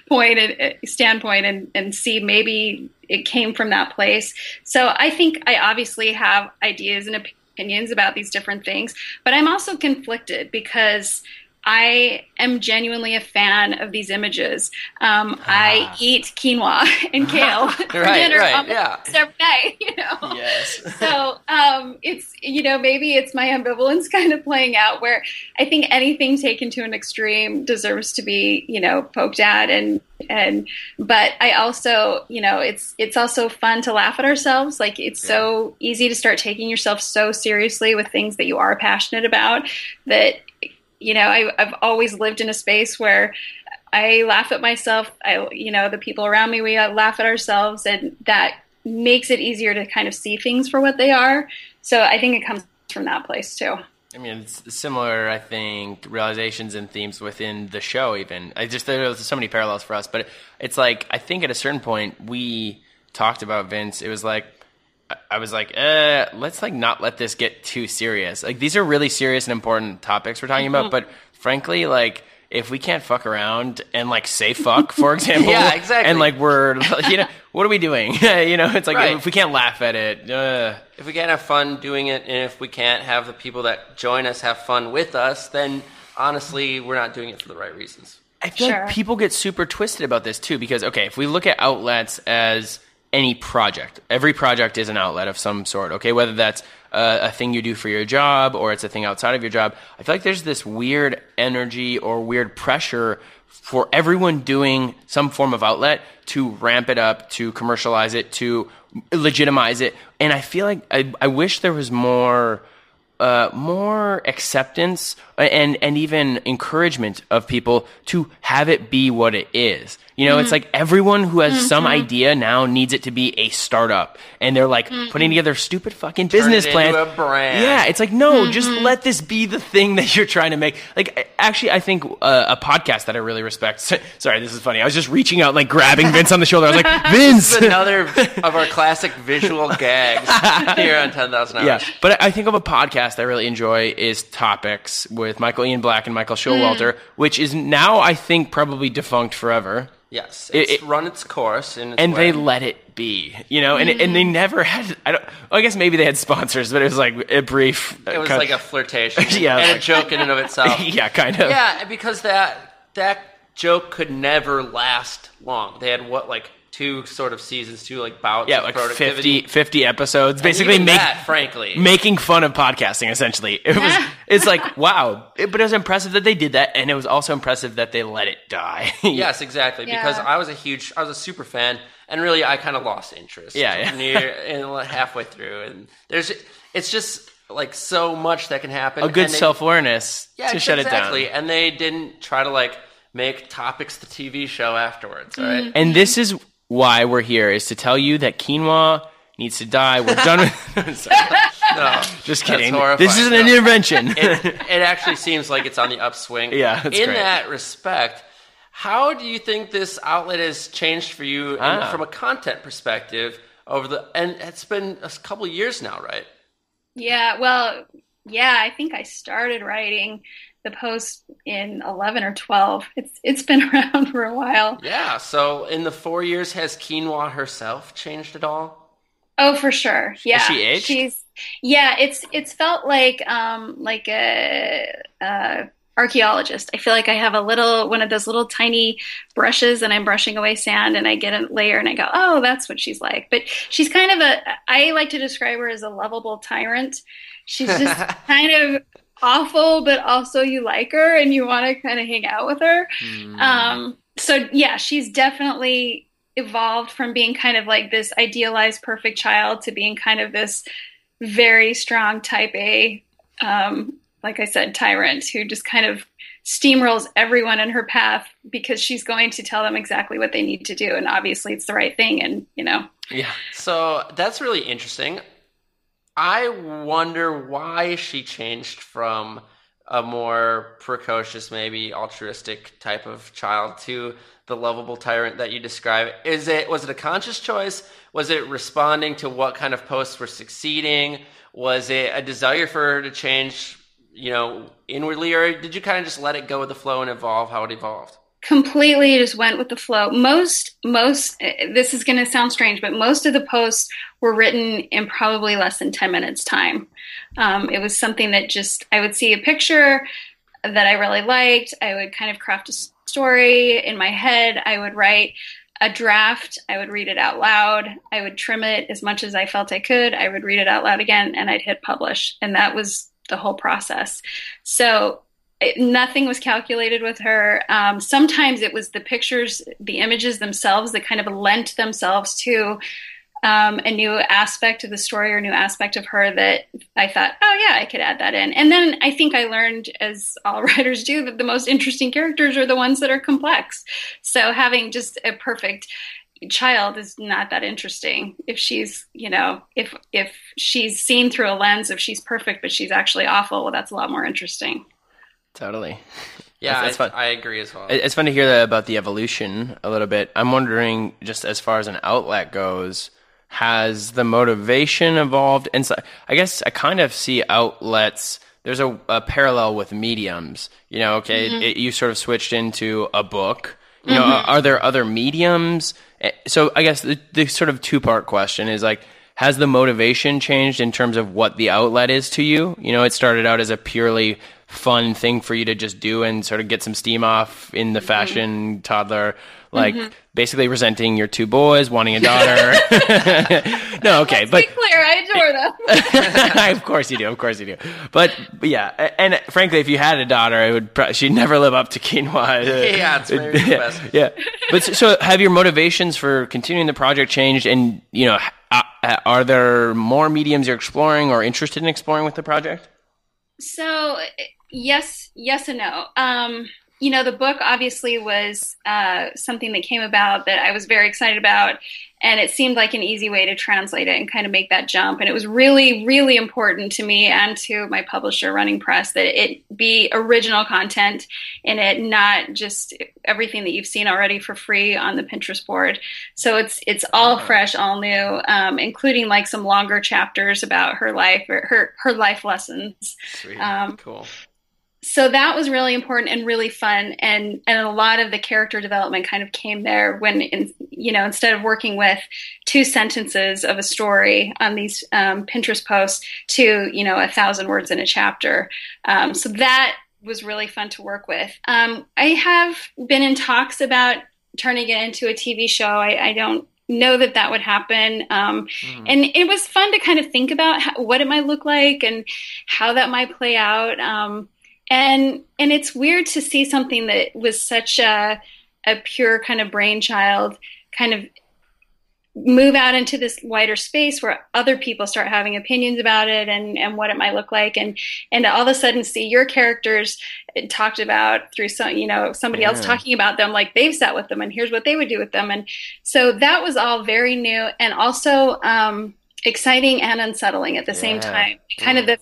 S4: point and uh, standpoint and, and see maybe it came from that place. So I think I obviously have ideas and opinions about these different things, but I'm also conflicted because I am genuinely a fan of these images. Um, I eat quinoa and kale for
S2: Right,
S4: dinner
S2: right,
S4: almost
S2: yeah.
S4: every day. You know,
S3: yes.
S4: so um, it's you know maybe it's my ambivalence kind of playing out where I think anything taken to an extreme deserves to be you know poked at and and but I also you know it's it's also fun to laugh at ourselves like it's so easy to start taking yourself so seriously with things that you are passionate about that you know I, I've always lived in a space where I laugh at myself. I, you know, the people around me, we uh, laugh at ourselves, and that makes it easier to kind of see things for what they are. So I think it comes from that place too.
S3: I mean, it's similar, I think, realizations and themes within the show. Even I just there's so many parallels for us, but it's like I think at a certain point we talked about Vince. It was like I- I was like, eh, let's like not let this get too serious. Like these are really serious and important topics we're talking about, but frankly, like if we can't fuck around and like say fuck, for example,
S2: Yeah, exactly.
S3: and like we're you know what are we doing? you know, it's like
S2: Right.
S3: if we can't laugh at it. Uh,
S2: If we can't have fun doing it, and if we can't have the people that join us have fun with us, then honestly, we're not doing it for the right reasons.
S3: I feel
S4: Sure.
S3: like people get super twisted about this too because okay, if we look at outlets as any project, every project is an outlet of some sort. Okay, whether that's uh, a thing you do for your job or it's a thing outside of your job. I feel like there's this weird energy or weird pressure for everyone doing some form of outlet to ramp it up, to commercialize it, to legitimize it. And I feel like I, I wish there was more uh, more acceptance and and even encouragement of people to have it be what it is. You know, it's
S4: Mm-hmm.
S3: like everyone who has some idea now needs it to be a startup, and they're like
S4: Mm-hmm.
S3: putting together stupid fucking
S2: Turn
S3: business plans.
S2: into a brand.
S3: Yeah, it's like no, just
S4: Mm-hmm.
S3: let this be the thing that you're trying to make. Like, actually, I think uh, a podcast that I really respect. Sorry, this is funny. I was just reaching out, like grabbing Vince on the shoulder. I was like, Vince.
S2: It's another of our classic visual gags here on 10,000 Hours.
S3: Yeah, but I think of a podcast I really enjoy is Topics with Michael Ian Black and Michael Showalter, which is now I think probably defunct forever.
S2: Yes,
S3: It-
S2: it's
S3: it-
S2: run its course, its
S3: and
S2: way.
S3: they let it be, you know, and and they never had. I don't. well, I guess maybe they had sponsors, but it was like a brief.
S2: Uh, it was like a flirtation,
S3: Yeah,
S2: and
S3: like-
S2: a joke in and of itself.
S3: yeah, kind of.
S2: yeah, because that that joke could never last long. They had what like two sort of seasons, two like bouts
S3: Yeah,
S2: of
S3: like
S2: productivity.
S3: 50, 50 episodes,
S2: And
S3: basically
S2: even
S3: make,
S2: that, frankly.
S3: making fun of podcasting. Essentially, it was. it's like wow, it, but it was impressive that they did that, and it was also impressive that they let it die.
S2: Yes, exactly. Because I was a huge, I was a super fan, and really, I kind of lost interest.
S3: Yeah, yeah.
S2: Near and halfway through, and there's, it's just like so much that can happen.
S3: a good self awareness
S2: yeah,
S3: to shut
S2: exactly.
S3: it down. Exactly.
S2: And they didn't try to like make topics the TV show afterwards. All right. Mm-hmm.
S3: And this is why we're here is to tell you that quinoa needs to die. We're done with. Sorry,
S2: No,
S3: just kidding.
S2: horrifying.
S3: This isn't an
S2: No.
S3: intervention.
S2: it, it actually seems like it's on the upswing.
S3: Yeah, that's
S2: in
S3: great.
S2: that respect, how do you think this outlet has changed for you in-
S3: Ah.
S2: from a content perspective over the? And it's been a couple years now, right?
S4: Yeah, well, yeah, I think I started writing the post in 11 or 12. It's it's been around for a while.
S2: Yeah. So in the four years, has Quinoa herself changed at all?
S4: Oh, for sure. Yeah.
S3: she aged?
S4: She's yeah, it's it's felt like um like a, a archaeologist. I feel like I have a little one of those little tiny brushes and I'm brushing away sand and I get a layer and I go, "Oh, that's what she's like." But she's kind of a I like to describe her as a lovable tyrant. She's just kind of awful, but also you like her and you want to kind of hang out with her. Um, so yeah, she's definitely evolved from being kind of like this idealized perfect child to being kind of this very strong type A, um, like I said, tyrant who just kind of steamrolls everyone in her path because she's going to tell them exactly what they need to do, and obviously it's the right thing, and you know.
S3: yeah.
S2: So that's really interesting. I wonder why she changed from a more precocious, maybe altruistic type of child to the lovable tyrant that you describe. Is it was it a conscious choice? Was it responding to what kind of posts were succeeding? Was it a desire for her to change, you know, inwardly, or did you kind of just let it go with the flow and evolve how it evolved?
S4: Completely just went with the flow. Most, most, this is going to sound strange, but most of the posts were written in probably less than 10 minutes time. Um, it was something that just, I would see a picture that I really liked. I would kind of craft a story in my head. I would write a draft. I would read it out loud. I would trim it as much as I felt I could. I would read it out loud again and I'd hit publish. And that was the whole process. So it, nothing was calculated with her. Um, sometimes it was the pictures, the images themselves that kind of lent themselves to um, a new aspect of the story or new aspect of her that I thought, oh yeah, I could add that in. And then I think I learned, as all writers do, that the most interesting characters are the ones that are complex. So having just a perfect child is not that interesting if she's you know if if she's seen through a lens of she's perfect but she's actually awful well that's a lot more interesting
S3: Totally.
S2: Yeah,
S3: That's- that's
S2: I,
S3: fun.
S2: I agree as well.
S3: It's fun to hear that about the evolution a little bit. I'm wondering, just as far as an outlet goes, has the motivation evolved? And so, I guess I kind of see outlets. There's a, a parallel with mediums. You know, okay, it, you sort of switched into a book. You know, are, are there other mediums? Eh, So I guess the, the sort of two part question is like, has the motivation changed in terms of what the outlet is to you? You know, it started out as a purely fun thing for you to just do and sort of get some steam off in the fashion toddler, like basically resenting your two boys, wanting a daughter. no, okay, but
S4: be clear i adore them
S3: of course you do, of course you do. But, but yeah, and frankly, if you had a daughter, it would pro- she'd never live up to quinoa.
S2: Yeah, it's maybe the best.
S3: yeah, but so, so have your motivations for continuing the project changed? And you know, uh, are there more mediums you're exploring or interested in exploring with the project?
S4: So yes, yes and no. Um, you know, the book obviously was uh, something that came about that I was very excited about, and it seemed like an easy way to translate it and kind of make that jump. And it was really, really important to me and to my publisher, Running Press, that it be original content in it, not just everything that you've seen already for free on the Pinterest board. So it's it's all fresh, all new, um, including like some longer chapters about her life or her her life lessons.
S2: Sweet.
S4: Um,
S2: cool.
S4: So that was really important and really fun and and a lot of the character development kind of came there when in, you know instead of working with two sentences of a story on these um, pinterest posts to you know a thousand words in a chapter. Um, so that was really fun to work with. Um, i have been in talks about turning it into a tv show. I, I don't know that that would happen. Um, and it was fun to kind of think about how, what it might look like and how that might play out. Um, and and it's weird to see something that was such a a pure kind of brainchild kind of move out into this wider space where other people start having opinions about it and and what it might look like. And and all of a sudden see your characters talked about through some you know somebody else talking about them like they've sat with them and here's what they would do with them. And so that was all very new and also um exciting and unsettling at the same time. Kind of the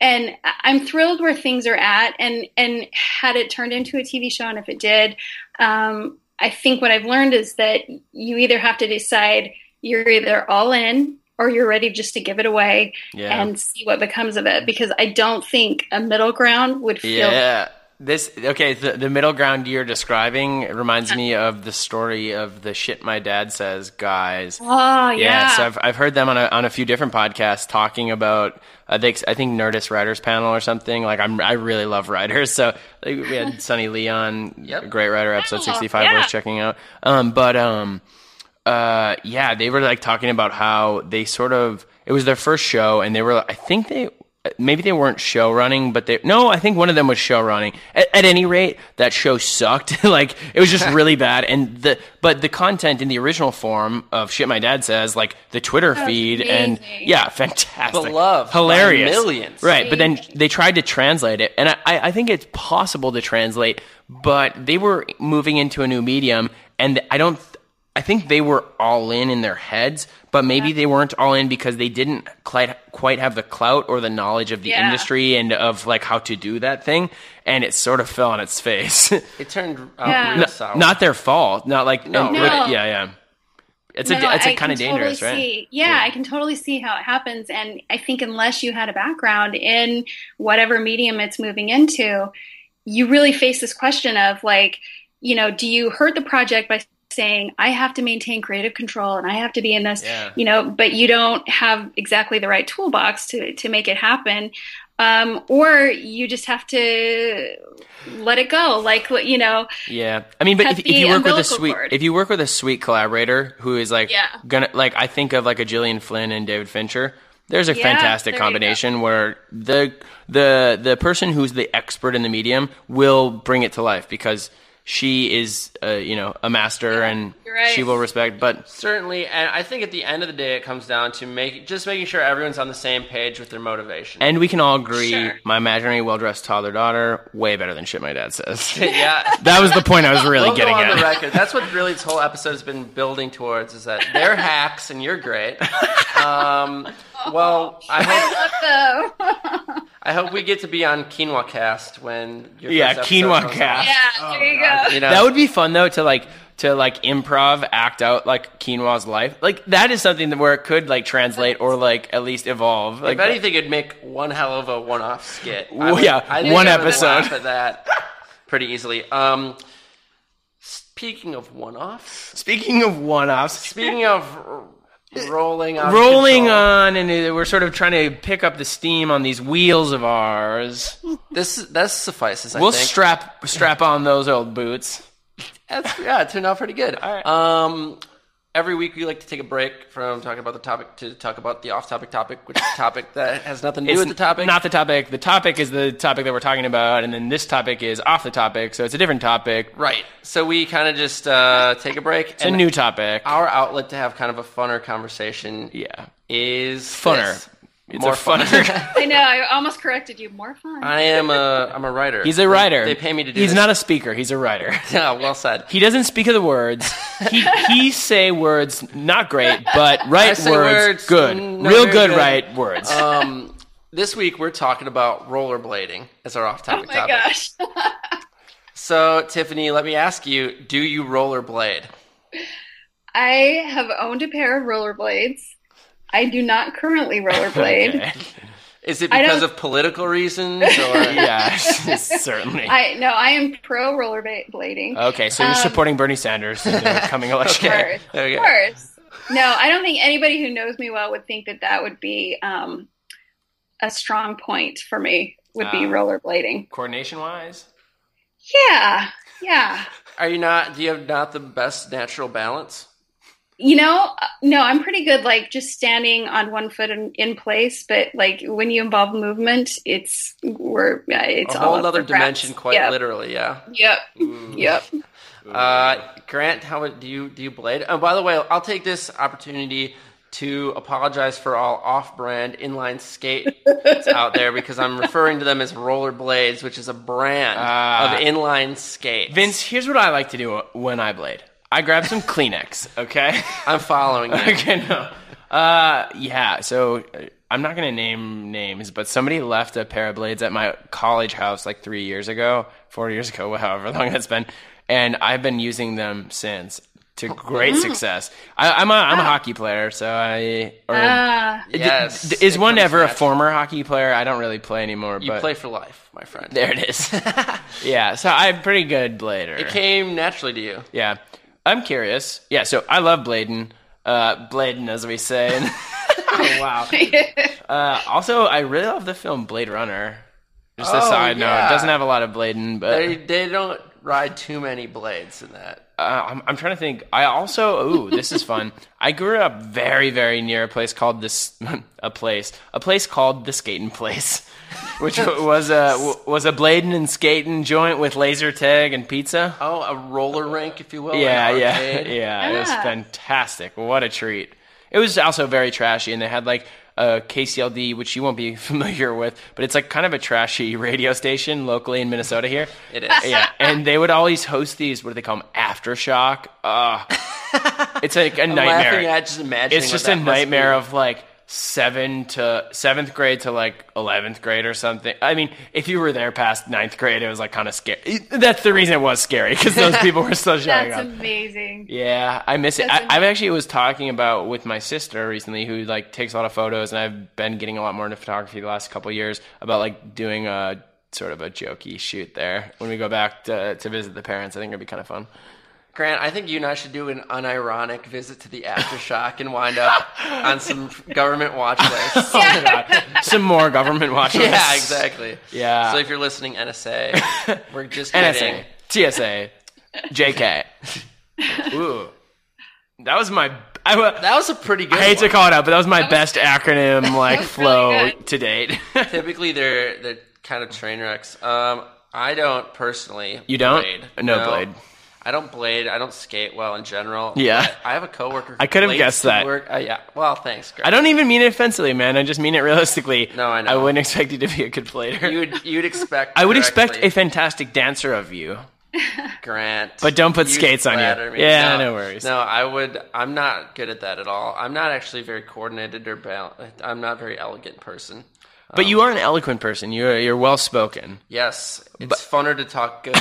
S4: and I'm thrilled where things are at. And and had it turned into a TV show, and if it did, um, I think what I've learned is that you either have to decide you're either all in or you're ready just to give it away
S3: Yeah.
S4: and see what becomes of it. Because I don't think a middle ground would feel.
S3: Yeah. This okay. The, the middle ground you're describing reminds me of the story of the shit my dad says guys.
S4: Oh yeah.
S3: so I've, I've heard them on a, on a few different podcasts talking about I think I think Nerdist Writers panel or something. Like I'm I really love writers. So like, we had Sunny Leon,
S2: Yep.
S3: great writer, episode
S4: Oh,
S3: 65
S4: yeah.
S3: worth checking out. Um, but um, uh, yeah, they were like talking about how they sort of it was their first show, and they were I think they maybe they weren't show running, but they no, I think one of them was show running. At, at any rate, that show sucked. like it was just really bad, and the but the content in the original form of shit my dad says, like the Twitter feed, and yeah, fantastic,
S2: Beloved by
S3: hilarious,
S2: millions.
S3: right? But then they tried to translate it, and I, I I think it's possible to translate, but they were moving into a new medium, and I don't. I think they were all in in their heads, but maybe they weren't all in because they didn't quite quite have the clout or the knowledge of the
S4: Yeah.
S3: industry and of like how to do that thing, and it sort of fell on its face.
S2: It turned out
S4: Yeah.
S2: real
S3: not,
S2: sour.
S3: not their fault. Not like
S2: No.
S3: and-
S4: No.
S3: yeah, yeah. It's a it's
S4: I
S3: a kind of dangerous,
S4: totally
S3: right?
S4: See, yeah, I can totally see how it happens, and I think unless you had a background in whatever medium it's moving into, you really face this question of like, you know, do you hurt the project by saying I have to maintain creative control and I have to be in this,
S3: Yeah.
S4: you know, but you don't have exactly the right toolbox to to make it happen, um, or you just have to let it go, like you know,
S3: Yeah, I mean, but if, if you work with a sweet,
S4: cord.
S3: if you work with a sweet collaborator who is like
S4: Yeah.
S3: gonna like, I think of like a Gillian Flynn and David Fincher. There's a
S4: Yeah,
S3: fantastic
S4: there
S3: combination where the the the person who's the expert in the medium will bring it to life because she is, uh, you know, a master and
S4: right.
S3: she will respect. But
S2: Certainly, and I think at the end of the day, it comes down to make just making sure everyone's on the same page with their motivation.
S3: and we can all agree,
S4: Sure.
S3: my imaginary well dressed toddler daughter way better than shit my dad says.
S2: yeah,
S3: that was the point I was really
S2: we'll
S3: getting
S2: go on
S3: at.
S2: the record. That's what really this whole episode has been building towards: is that they're hacks and you're great. Um, well, I hope
S4: so
S2: I hope we get to be on Quinoa Cast when your
S3: Yeah,
S2: first
S3: Quinoa
S2: comes
S3: Cast.
S2: out.
S4: yeah, there you go.
S2: You know,
S3: That would be fun though to like to like improv act out like quinoa's life. Like that is something that where it could like translate or like at least evolve. Like
S2: if anything, it'd make one hell of a one-off skit. I
S3: Well,
S2: would-
S3: yeah,
S2: I think
S3: one
S2: I
S3: episode.
S2: laugh at that pretty easily. Um, speaking of one-offs,
S3: speaking of one-offs,
S2: speaking of r- rolling on
S3: rolling
S2: control,
S3: on and we're sort of trying to pick up the steam on these wheels of ours.
S2: this that suffices. I
S3: we'll
S2: think.
S3: strap strap on those old boots.
S2: That's, yeah, it turned out pretty good.
S3: All right.
S2: Um, every week we like to take a break from talking about the topic to talk about the off-topic topic, which is a topic that has nothing to do with the topic.
S3: Not the topic. The topic is the topic that we're talking about, and then this topic is off the topic, so it's a different topic.
S2: right. So we kind of just uh, take a break.
S3: It's a new topic.
S2: Our outlet to have kind of a funner conversation
S3: yeah.
S2: is
S3: Funner.
S2: this.
S3: It's
S2: More
S3: a fun.
S4: I know. I almost corrected you. More fun.
S2: I am a I'm a writer.
S3: He's a writer.
S2: They, pay me to do.
S3: He's
S2: this.
S3: not a speaker. He's a writer.
S2: Yeah, well said.
S3: He doesn't speak of the words. He he say words not great, but
S2: I
S3: right words,
S2: words,
S3: good,
S2: mm,
S3: real good,
S2: good.
S3: right words.
S2: Um, this week we're talking about rollerblading as our off-topic topic.
S4: Oh my
S2: topic.
S4: gosh.
S2: So, Tiffany, let me ask you: Do you rollerblade?
S4: I have owned a pair of rollerblades. I do not currently rollerblade.
S3: Okay.
S2: Is it because of political reasons, or
S3: Yeah, certainly.
S4: I no, I am pro rollerblading.
S3: Okay, so you're
S4: Um,
S3: supporting Bernie Sanders in the coming election.
S4: Of course.
S2: Okay.
S4: Of course. No, I don't think anybody who knows me well would think that that would be um, a strong point for me. Would be
S3: Ah.
S4: rollerblading.
S3: Coordination wise,
S4: Yeah, yeah.
S2: are you not? Do you have not the best natural balance?
S4: You know, uh, no, I'm pretty good. Like just standing on one foot in, in place, but like when you involve movement, it's we're yeah, it's
S2: a
S4: all
S2: whole
S4: up
S2: other dimension, quite
S4: Yep.
S2: literally. Yeah.
S4: Yep. Yep.
S2: Uh, Grant, how would- do you do you blade? Oh, by the way, I'll take this opportunity to apologize for all off-brand inline skates out there because I'm referring to them as rollerblades, which is a brand
S3: Ah.
S2: of inline skates.
S3: Vince. Here's what I like to do when I blade. I grab some Kleenex. Okay.
S2: I'm following you.
S3: okay. No. Uh, yeah. So uh, I'm not gonna name names, but somebody left a pair of blades at my college house like three years ago, four years ago, however long that's been, and I've been using them since to great success. I, I'm a I'm a hockey player, so I. Or,
S4: Ah,
S3: D-
S2: Yes,
S3: d- is one
S2: comes
S3: ever a former hockey player? I don't really play anymore.
S2: You
S3: but
S2: play for life, my friend.
S3: there it is. yeah, so I'm pretty good blader.
S2: It came naturally to you.
S3: Yeah, I'm curious. Yeah, so I love blading, uh, blading as we say. oh wow. Uh, also, I really love the film Blade Runner. Just a
S2: Oh,
S3: side note, it doesn't have a lot of blading, but
S2: They they don't ride too many blades in that.
S3: uh, I'm, I'm trying to think. I also, ooh, this is fun. I grew up very, very near a place called this, a place, a place called the Skating Place, which was a was a blading and skating joint with laser tag and pizza.
S2: Oh, a roller rink, if you will.
S3: Yeah,
S2: an
S3: yeah,
S2: arcade.
S3: yeah. It was
S4: Ah.
S3: fantastic. What a treat. It was also very trashy, and they had like a KCLD, which you won't be familiar with, but it's like kind of a trashy radio station locally in Minnesota here.
S2: It is.
S3: Yeah, and they would always host these. What do they call them? Aftershock. Uh, it's like a
S2: I'm
S3: nightmare.
S2: laughing at just imagining.
S3: it's just a nightmare of like seven to seventh grade to like eleventh grade or something. I mean, if you were there past ninth grade, it was like kind of scary. That's the reason it was scary because those people were still showing
S4: that's
S3: up.
S4: amazing.
S3: Yeah, I miss it.
S4: That's
S3: I, I've actually was talking about with my sister recently, who like takes a lot of photos, and I've been getting a lot more into photography the last couple of years about like doing a sort of a jokey shoot there when we go back to to visit the parents. I think it'd be kind of fun.
S2: Grant, I think you and I should do an unironic visit to the aftershock and wind up on some government watch list.
S3: Oh my god, some more government watch lists.
S2: yeah, exactly.
S3: Yeah.
S2: So if you're listening, NSA, we're just kidding.
S3: NSA, TSA, JK. Ooh, that was my. I,
S2: That was a pretty good.
S3: I hate to call it out, but that was my best acronym like flow
S4: really
S3: to date.
S2: Typically, they're they're kind of train wrecks. Um, I don't personally.
S3: You don't?
S2: Blade.
S3: No blade.
S2: I don't blade. I don't skate well in general.
S3: Yeah.
S2: I have a coworker. Who
S3: I could have guessed that.
S2: Work. Uh, yeah. Well, thanks, Grant.
S3: I don't even mean it offensively, man. I just mean it realistically.
S2: No, I know.
S3: I wouldn't expect you to be a good player.
S2: You would you'd expect.
S3: I would expect a fantastic dancer of you.
S2: Grant.
S3: But don't put skates on you.
S2: me.
S3: Yeah, no worries.
S2: No, I would. I'm not good at that at all. I'm not actually very coordinated or bal- I'm not a very elegant person.
S3: But you are an eloquent person. You're you're well spoken.
S2: Yes, it's funner to talk good.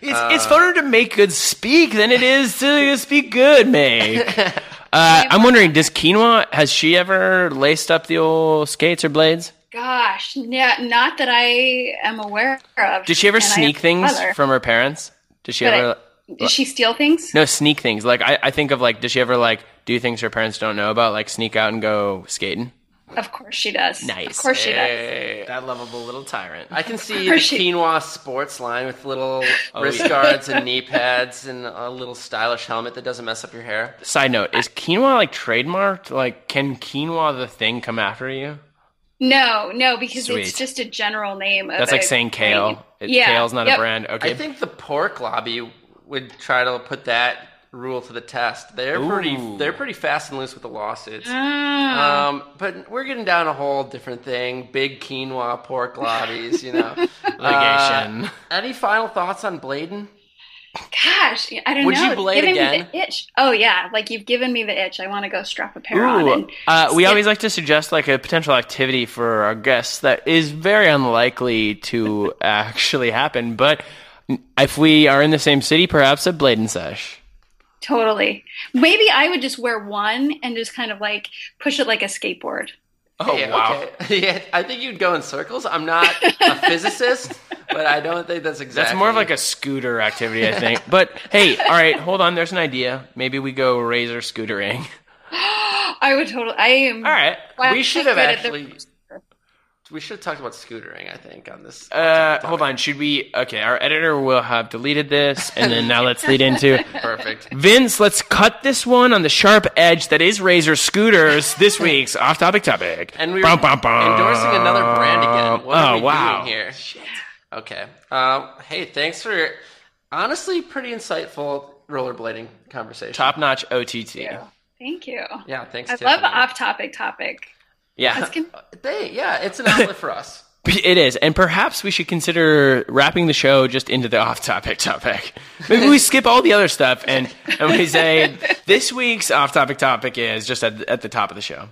S3: It's it's funner to make good speak than it is to speak good make. Uh, I'm wondering, does Quinoa has she ever laced up the old skates or blades?
S4: Gosh, yeah, not that I am aware of.
S3: Did she ever
S4: And
S3: sneak things
S4: mother.
S3: from her parents? Did she
S4: But I-
S3: ever?
S4: Did she steal things?
S3: No, sneak things. Like I, I think of like, does she ever like do things her parents don't know about, like sneak out and go skating?
S4: Of course she does.
S3: Nice.
S4: Of course she does.
S3: That lovable little tyrant.
S2: I can see the
S4: she-
S2: quinoa sports line with little
S3: Oh,
S2: wrist
S3: yeah.
S2: guards and knee pads and a little stylish helmet that doesn't mess up your hair.
S3: Side note: Is quinoa like trademarked? Like, can quinoa the thing come after you?
S4: No, no, because
S3: Sweet.
S4: it's just a general name. Of
S3: That's like saying kale. It,
S4: Yeah,
S3: Kale's not
S4: yep.
S3: a brand. Okay.
S2: I think the pork lobby would try to put that rule to the test. They're pretty they're pretty fast and loose with the lawsuits.
S4: Ah.
S2: Um, but we're getting down a whole different thing. Big quinoa pork lobbies, you know.
S3: Litigation.
S2: Uh, any final thoughts on Bladen?
S4: Gosh, I don't
S2: Would
S4: know.
S2: you
S4: It's
S2: blade
S4: giving
S2: again?
S4: Me the itch. Oh yeah, like you've given me the itch. I want to go strap a pair on. And
S3: uh, we
S4: skip-
S3: always like to suggest like a potential activity for our guests that is very unlikely to actually happen. But if we are in the same city, perhaps a Bladen sesh.
S4: Totally. Maybe I would just wear one and just kind of like push it like a skateboard.
S3: Oh
S2: Yeah,
S3: wow!
S2: okay. yeah, I think you'd go in circles. I'm not a physicist, but I don't think that's exactly.
S3: That's more of like a scooter activity, I think. But hey, all right, hold on. There's an idea. Maybe we go razor scootering.
S4: I would totally. I am.
S3: All right.
S4: wow,
S2: we should have
S4: good at the-
S2: actually. We should have talked about scootering. I think on this.
S3: Uh, hold on. Should we? Okay, our editor will have deleted this, and then now let's lead into
S2: Perfect.
S3: Vince. Let's cut this one on the sharp edge that is Razor scooters. This week's off-topic topic.
S2: And we're
S3: Bum, bum, bum.
S2: endorsing another brand again. What
S3: oh
S2: are we
S3: wow!
S2: doing here? Okay. Um, hey, thanks for honestly pretty insightful rollerblading conversation.
S3: Top-notch OTT.
S4: Thank you.
S2: Yeah, thanks.
S4: I
S2: Tiffany.
S4: love off-topic topic.
S3: Yeah,
S4: Let's uh,
S2: They, yeah, it's an outlet for us.
S3: it is, and perhaps we should consider wrapping the show just into the off-topic topic. Maybe we skip all the other stuff and and we say this week's off-topic topic is just at, at the top of the show.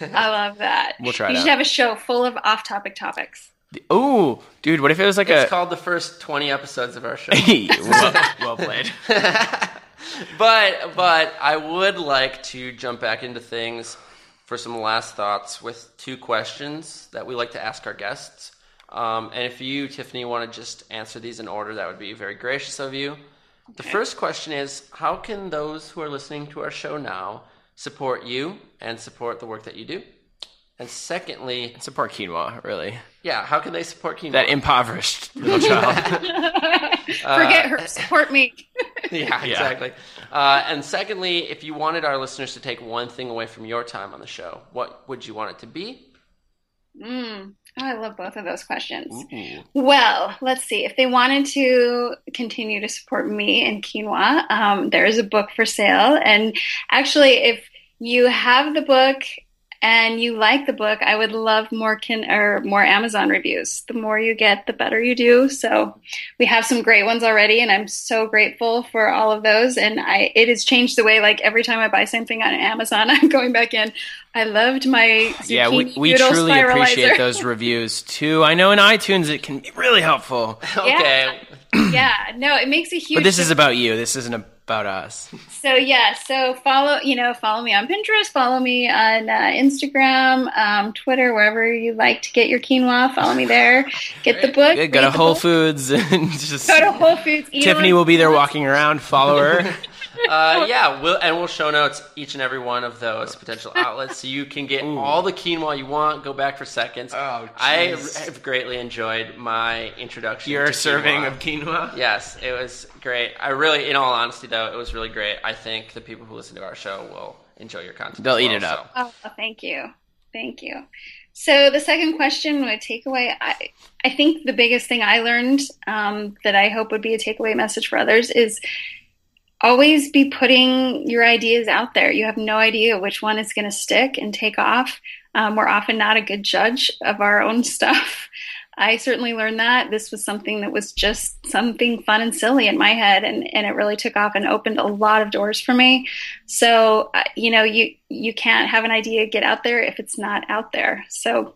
S4: I love that.
S3: We'll try it
S4: You
S3: out.
S4: have a show full of off-topic topics.
S3: Oh, dude, what if it was like
S2: It's
S3: a?
S2: called the first twenty episodes of our show.
S3: well, well played.
S2: but but I would like to jump back into things for some last thoughts with two questions that we like to ask our guests. Um, and if you, Tiffany, want to just answer these in order, that would be very gracious of you. The first question is How can those who are listening to our show now support you and support the work that you do? And secondly,
S3: Support quinoa, really.
S2: yeah, how can they support Quinoa?
S3: That impoverished little child.
S4: Forget her. Support me.
S2: yeah, exactly. Uh, and secondly, if you wanted our listeners to take one thing away from your time on the show, what would you want it to be?
S4: Mm. Oh, I love both of those questions. Well, let's see. If they wanted to continue to support me and quinoa, um, there is a book for sale. And actually, if you have the book and you like the book, I would love more kin or more Amazon reviews. The more you get, the better you do. So we have some great ones already, and I'm so grateful for all of those. And I, it has changed the way. Like every time I buy something on Amazon, I'm going back in. I loved my
S3: yeah, we, we truly
S4: spiralizer.
S3: appreciate those reviews too. I know in iTunes it can be really helpful,
S2: Okay.
S4: yeah, no, it makes a huge.
S3: but this is about you. This isn't about us.
S4: so yeah. So follow, you know, follow me on Pinterest, follow me on uh, Instagram, um, Twitter, wherever you like to get your quinoa. Follow me there. Get the book.
S3: Yeah, Go to Whole
S4: book.
S3: Foods and just
S4: Go to Whole Foods. eat
S3: Tiffany will be there walking around. Follow her.
S2: Uh, yeah, we'll, and we'll show notes each and every one of those potential outlets so you can get all the quinoa you want. Go back for seconds.
S3: Oh,
S2: I have greatly enjoyed my introduction.
S3: Your
S2: to
S3: serving
S2: quinoa.
S3: of quinoa.
S2: Yes, it was great. I really, in all honesty, though, it was really great. I think the people who listen to our show will enjoy your content.
S3: They'll
S2: as
S3: eat
S2: well,
S3: it up.
S2: so.
S4: Oh, thank you. Thank you. So the second question, my takeaway, I, I think the biggest thing I learned um, that I hope would be a takeaway message for others is always be putting your ideas out there. You have no idea which one is going to stick and take off. Um, we're often not a good judge of our own stuff. I certainly learned that this was something that was just something fun and silly in my head, and, and it really took off and opened a lot of doors for me. So, uh, you know, you you can't have an idea get out there if it's not out there. So,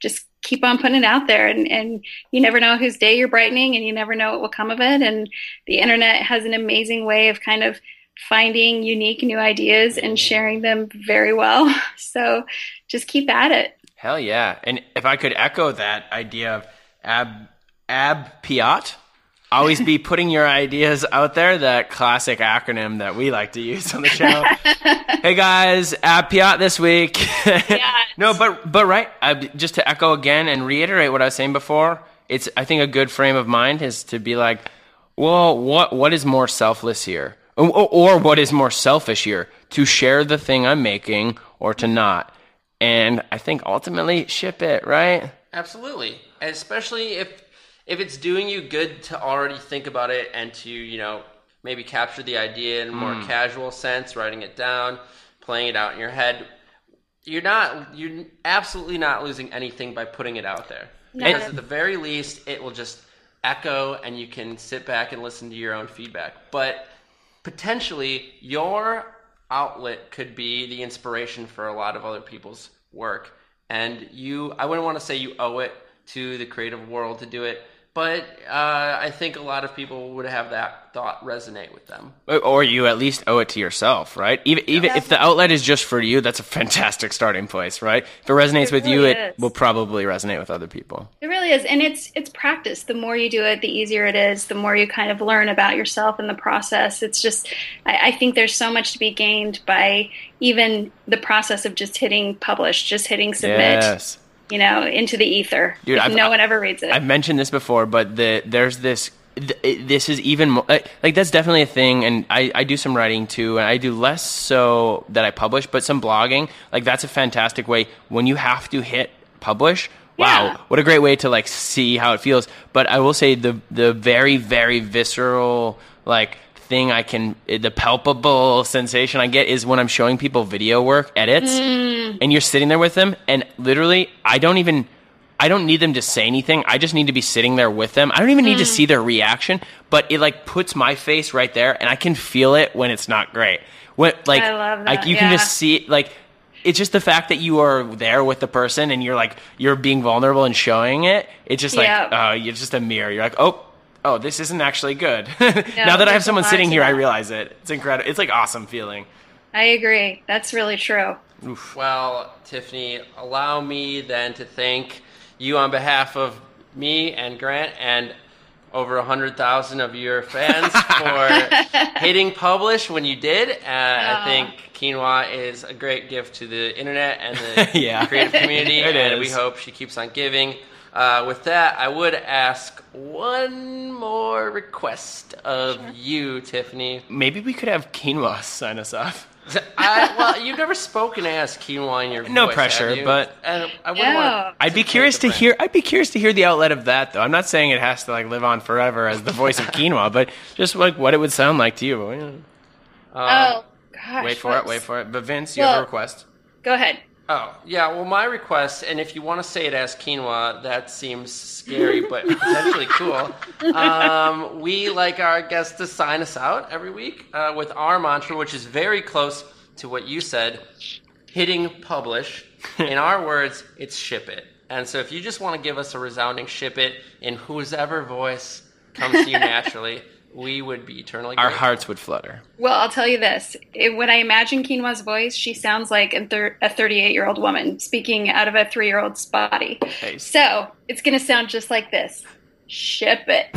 S4: just keep on putting it out there, and and you never know whose day you're brightening, and you never know what will come of it. And the internet has an amazing way of kind of finding unique new ideas and sharing them very well. So, just keep at it.
S3: Hell yeah! And if I could echo that idea of ab ab piat, always be putting your ideas out there. That classic acronym that we like to use on the show. hey guys, ab piat this week. no, but but right. I, just to echo again and reiterate what I was saying before, it's I think a good frame of mind is to be like, well, what what is more selfless here, or, or what is more selfish here? To share the thing I'm making or to not. And I think ultimately ship it, right?
S2: Absolutely, especially if if it's doing you good to already think about it and to you know maybe capture the idea in a more mm. casual sense, writing it down, playing it out in your head. You're not you're absolutely not losing anything by putting it out there. Because at the very least it will just echo and you can sit back and listen to your own feedback. But potentially your outlet could be the inspiration for a lot of other people's work. And you, I wouldn't want to say you owe it to the creative world to do it, but uh, I think a lot of people would have that thought resonate with them.
S3: Or you at least owe it to yourself, right? Even even if the outlet is just for you, that's a fantastic starting place, right? If it resonates
S4: It
S3: with you,
S4: really
S3: it
S4: is.
S3: will probably resonate with other people.
S4: It really is, and it's it's practice. The more you do it, the easier it is. The more you kind of learn about yourself in the process. It's just, I, I think there's so much to be gained by even the process of just hitting publish, just hitting submit.
S3: Yes.
S4: You know, into the ether.
S3: Dude,
S4: no one ever reads it.
S3: I've mentioned this before, but the there's this. th- This is even more like, like that's definitely a thing, and I, I do some writing too, and I do less so that I publish, but some blogging. Like that's a fantastic way when you have to hit publish. Wow,
S4: Yeah.
S3: what a great way to like see how it feels. But I will say the the very very visceral like thing I can the palpable sensation I get is when I'm showing people video work edits, and you're sitting there with them, and literally I don't even. I don't need them to say anything. I just need to be sitting there with them. I don't even need to see their reaction, but it like puts my face right there and I can feel it when it's not great. When like
S4: I love
S3: like you can just see it like it's just the fact that you are there with the person and you're like you're being vulnerable and showing it. It's just like
S4: Yeah.
S3: uh you're just a mirror. You're like, "Oh, oh, this isn't actually good." now that I have someone sitting
S4: to
S3: here, I realize it. It's incredible. It's like awesome feeling.
S4: I agree. That's really true.
S2: Well, Tiffany, allow me then to thank you on behalf of me and Grant and over a hundred thousand of your fans for hitting publish when you did. Uh, I think quinoa is a great gift to the internet and the
S3: Yeah.
S2: creative community,
S3: It
S2: and
S3: is.
S2: we hope she keeps on giving. Uh, with that, I would ask one more request of you, Tiffany.
S3: Maybe we could have quinoa sign us off.
S2: I, well, you've never spoken as quinoa in your
S3: No
S2: voice,
S3: pressure,
S2: have you?
S3: but-
S2: and I wouldn't
S4: No.
S2: want
S3: I'd be curious to hear. I'd be curious to hear the outlet of that, though. I'm not saying it has to like live on forever as the voice of quinoa, but just like what it would sound like to you. Yeah.
S4: oh gosh.
S3: Wait for it. Wait for it. But Vince, you have a request.
S4: Go ahead.
S2: Oh, yeah. Well, my request, and if you want to say it as quinoa, that seems scary, but potentially cool. Um, we like our guests to sign us out every week uh, with our mantra, which is very close to what you said hitting publish. In our words, it's ship it. And so if you just want to give us a resounding ship it in whosever voice comes to you naturally, we would be eternally
S3: Our
S2: grateful.
S3: hearts would flutter.
S4: Well, I'll tell you this. It, when I imagine Quinoa's voice, she sounds like a, 38 year old woman speaking out of a three year old's body.
S3: Nice.
S4: So it's going to sound just like this Ship it.